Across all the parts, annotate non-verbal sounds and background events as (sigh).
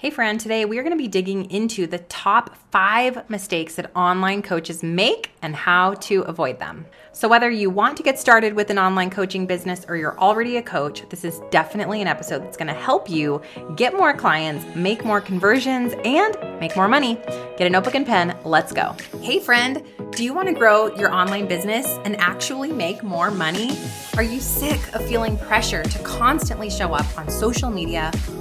Hey, friend, today we are going to be digging into the top five mistakes that online coaches make and how to avoid them. So, whether you want to get started with an online coaching business or you're already a coach, this is definitely an episode that's going to help you get more clients, make more conversions, and make more money. Get a notebook and pen. Let's go. Hey, friend, do you want to grow your online business and actually make more money? Are you sick of feeling pressure to constantly show up on social media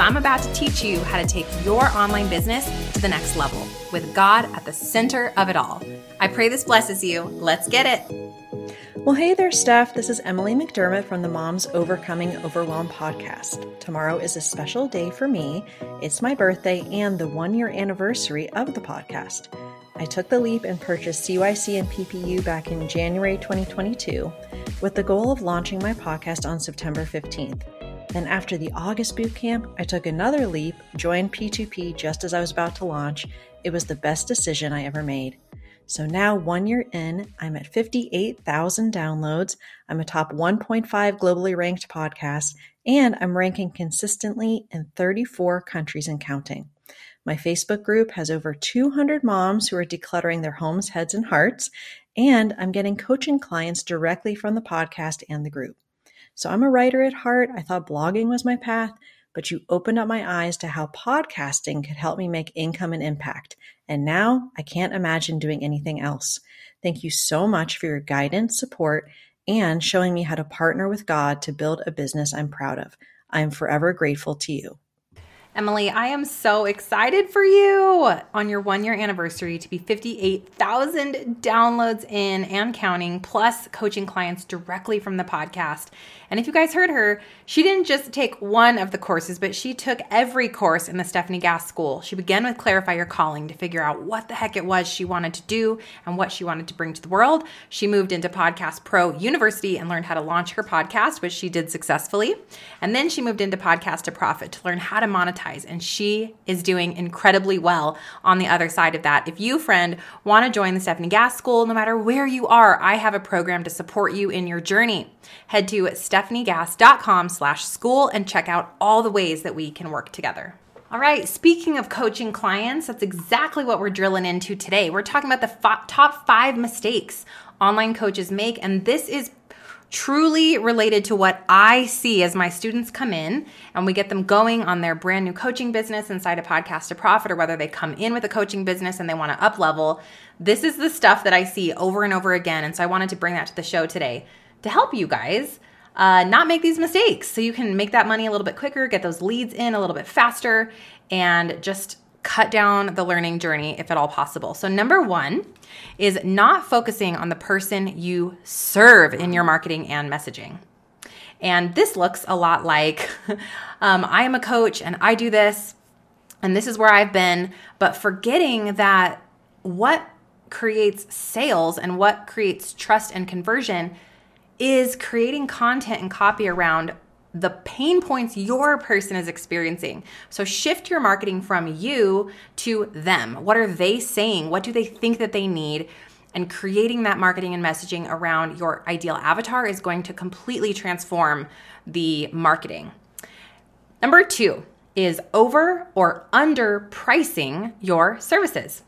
because I'm about to teach you how to take your online business to the next level with God at the center of it all. I pray this blesses you. Let's get it. Well, hey there, Stef. This is Emily McDermott from the Moms Overcoming Overwhelm podcast. Tomorrow is a special day for me. It's my birthday and the one year anniversary of the podcast. I took the leap and purchased CYC and PPU back in January 2022 with the goal of launching my podcast on September 15th. Then, after the August boot camp, I took another leap, joined P2P just as I was about to launch. It was the best decision I ever made. So now, one year in, I'm at 58,000 downloads. I'm a top 1.5 globally ranked podcast, and I'm ranking consistently in 34 countries and counting. My Facebook group has over 200 moms who are decluttering their homes, heads, and hearts, and I'm getting coaching clients directly from the podcast and the group. So I'm a writer at heart. I thought blogging was my path, but you opened up my eyes to how podcasting could help me make income and impact. And now I can't imagine doing anything else. Thank you so much for your guidance, support, and showing me how to partner with God to build a business I'm proud of. I am forever grateful to you. Emily, I am so excited for you on your one year anniversary to be 58,000 downloads in and counting, plus coaching clients directly from the podcast. And if you guys heard her, she didn't just take one of the courses, but she took every course in the Stefanie Gass School. She began with Clarify Your Calling to figure out what the heck it was she wanted to do and what she wanted to bring to the world. She moved into Podcast Pro University and learned how to launch her podcast, which she did successfully. And then she moved into Podcast to Profit to learn how to monetize. And she is doing incredibly well on the other side of that. If you, friend, want to join the Stefanie Gass School, no matter where you are, I have a program to support you in your journey. Head to stefaniegass.com slash school and check out all the ways that we can work together. All right, speaking of coaching clients, that's exactly what we're drilling into today. We're talking about the top five mistakes online coaches make, and this is truly related to what I see as my students come in and we get them going on their brand new coaching business inside a podcast to profit, or whether they come in with a coaching business and they want to up level. This is the stuff that I see over and over again. And so I wanted to bring that to the show today to help you guys uh, not make these mistakes so you can make that money a little bit quicker, get those leads in a little bit faster, and just cut down the learning journey if at all possible. So, number one is not focusing on the person you serve in your marketing and messaging. And this looks a lot like (laughs) um, I am a coach and I do this, and this is where I've been, but forgetting that what creates sales and what creates trust and conversion is creating content and copy around the pain points your person is experiencing. So shift your marketing from you to them. What are they saying? What do they think that they need? And creating that marketing and messaging around your ideal avatar is going to completely transform the marketing. Number two is over or under pricing your services.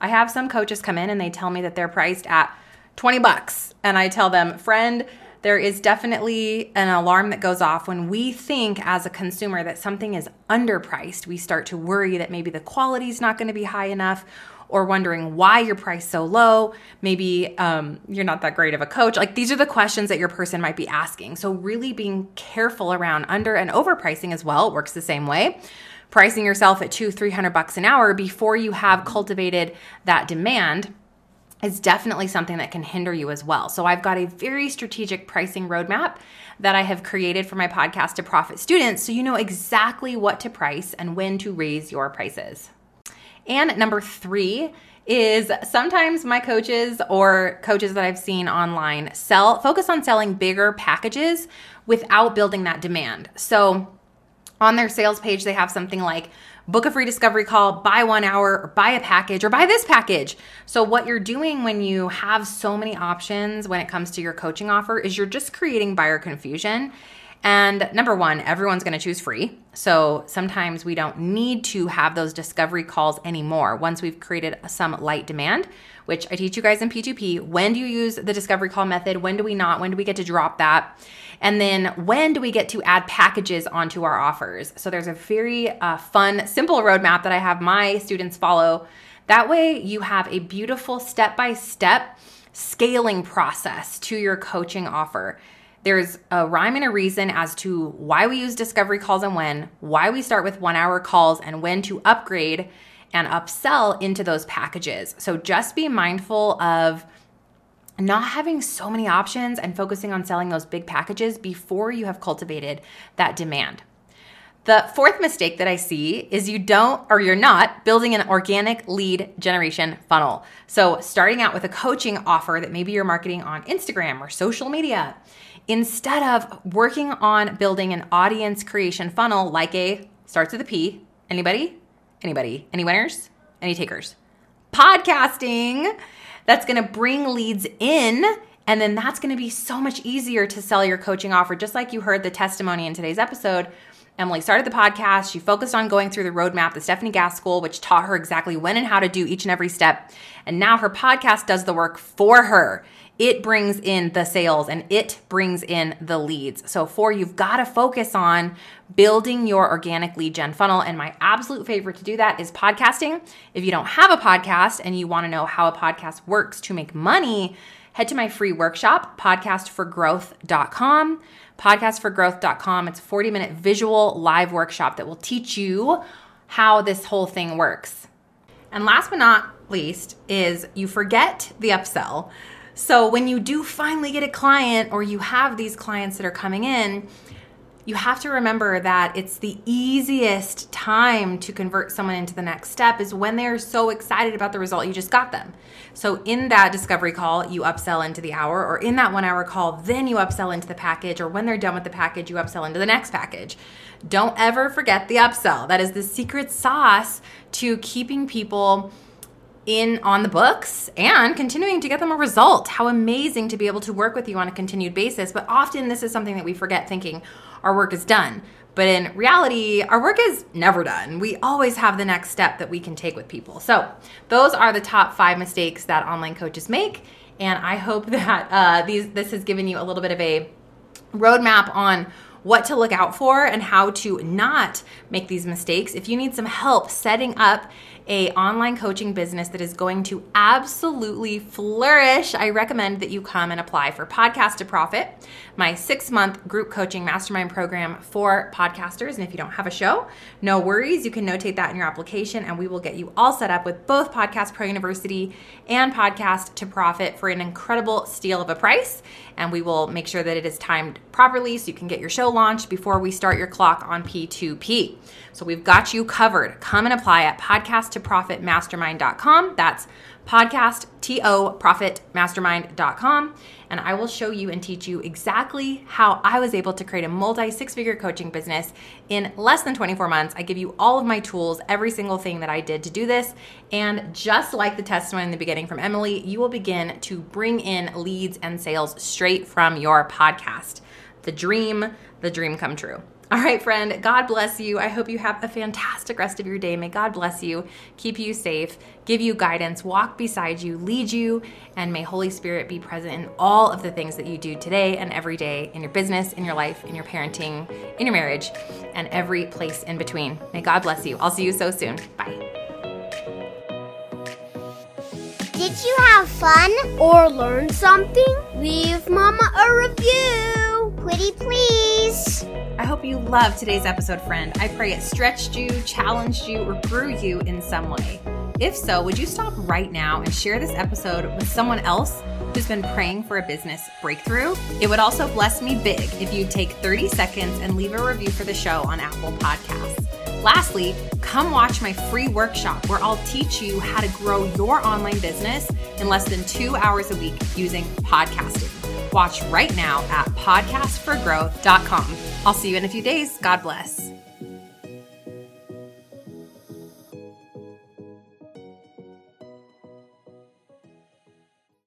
I have some coaches come in and they tell me that they're priced at 20 bucks. And I tell them, friend, there is definitely an alarm that goes off when we think as a consumer that something is underpriced. We start to worry that maybe the quality is not going to be high enough or wondering why you're priced so low. Maybe um, you're not that great of a coach. Like these are the questions that your person might be asking. So, really being careful around under and overpricing as well. It works the same way pricing yourself at two, three hundred bucks an hour before you have cultivated that demand is definitely something that can hinder you as well. So I've got a very strategic pricing roadmap that I have created for my podcast to profit students so you know exactly what to price and when to raise your prices. And number three is sometimes my coaches or coaches that I've seen online sell focus on selling bigger packages without building that demand. So on their sales page, they have something like book a free discovery call, buy one hour, or buy a package, or buy this package. So, what you're doing when you have so many options when it comes to your coaching offer is you're just creating buyer confusion. And number one, everyone's going to choose free. So sometimes we don't need to have those discovery calls anymore once we've created some light demand, which I teach you guys in P2P. When do you use the discovery call method? When do we not? When do we get to drop that? And then when do we get to add packages onto our offers? So there's a very uh, fun, simple roadmap that I have my students follow. That way you have a beautiful step by step scaling process to your coaching offer. There's a rhyme and a reason as to why we use discovery calls and when, why we start with one hour calls, and when to upgrade and upsell into those packages. So just be mindful of not having so many options and focusing on selling those big packages before you have cultivated that demand. The fourth mistake that I see is you don't or you're not building an organic lead generation funnel. So, starting out with a coaching offer that maybe you're marketing on Instagram or social media, instead of working on building an audience creation funnel like a starts with a P. Anybody? Anybody? Any winners? Any takers? Podcasting that's going to bring leads in and then that's going to be so much easier to sell your coaching offer just like you heard the testimony in today's episode Emily started the podcast. She focused on going through the roadmap, the Stefanie Gass School, which taught her exactly when and how to do each and every step. And now her podcast does the work for her. It brings in the sales and it brings in the leads. So, for you've got to focus on building your organic lead gen funnel. And my absolute favorite to do that is podcasting. If you don't have a podcast and you want to know how a podcast works to make money, head to my free workshop, podcastforgrowth.com podcastforgrowth.com. It's a 40 minute visual live workshop that will teach you how this whole thing works. And last but not least is you forget the upsell. So when you do finally get a client or you have these clients that are coming in, you have to remember that it's the easiest time to convert someone into the next step is when they're so excited about the result you just got them. So, in that discovery call, you upsell into the hour, or in that one hour call, then you upsell into the package, or when they're done with the package, you upsell into the next package. Don't ever forget the upsell. That is the secret sauce to keeping people in on the books and continuing to get them a result. How amazing to be able to work with you on a continued basis. But often this is something that we forget thinking, our work is done. But in reality, our work is never done. We always have the next step that we can take with people. So, those are the top five mistakes that online coaches make. And I hope (laughs) that uh, these this has given you a little bit of a roadmap on what to look out for and how to not make these mistakes. If you need some help setting up a online coaching business that is going to absolutely flourish, I recommend that you come and apply for Podcast to Profit, my six month group coaching mastermind program for podcasters. And if you don't have a show, no worries. You can notate that in your application, and we will get you all set up with both Podcast Pro University and Podcast to Profit for an incredible steal of a price. And we will make sure that it is timed properly so you can get your show launched before we start your clock on P2P. So we've got you covered. Come and apply at podcasttoprofitmastermind.com. That's podcast to profitmastermind.com and I will show you and teach you exactly how I was able to create a multi six figure coaching business in less than 24 months. I give you all of my tools, every single thing that I did to do this. And just like the testimony in the beginning from Emily, you will begin to bring in leads and sales straight from your podcast. The dream, the dream come true. All right, friend, God bless you. I hope you have a fantastic rest of your day. May God bless you, keep you safe, give you guidance, walk beside you, lead you, and may Holy Spirit be present in all of the things that you do today and every day in your business, in your life, in your parenting, in your marriage, and every place in between. May God bless you. I'll see you so soon. Bye. Did you have fun or learn something? Leave Mama a review. Pretty please. I hope you loved today's episode, friend. I pray it stretched you, challenged you, or grew you in some way. If so, would you stop right now and share this episode with someone else who's been praying for a business breakthrough? It would also bless me big if you'd take 30 seconds and leave a review for the show on Apple Podcasts. Lastly, come watch my free workshop where I'll teach you how to grow your online business in less than two hours a week using podcasting. Watch right now at podcastforgrowth.com. I'll see you in a few days. God bless.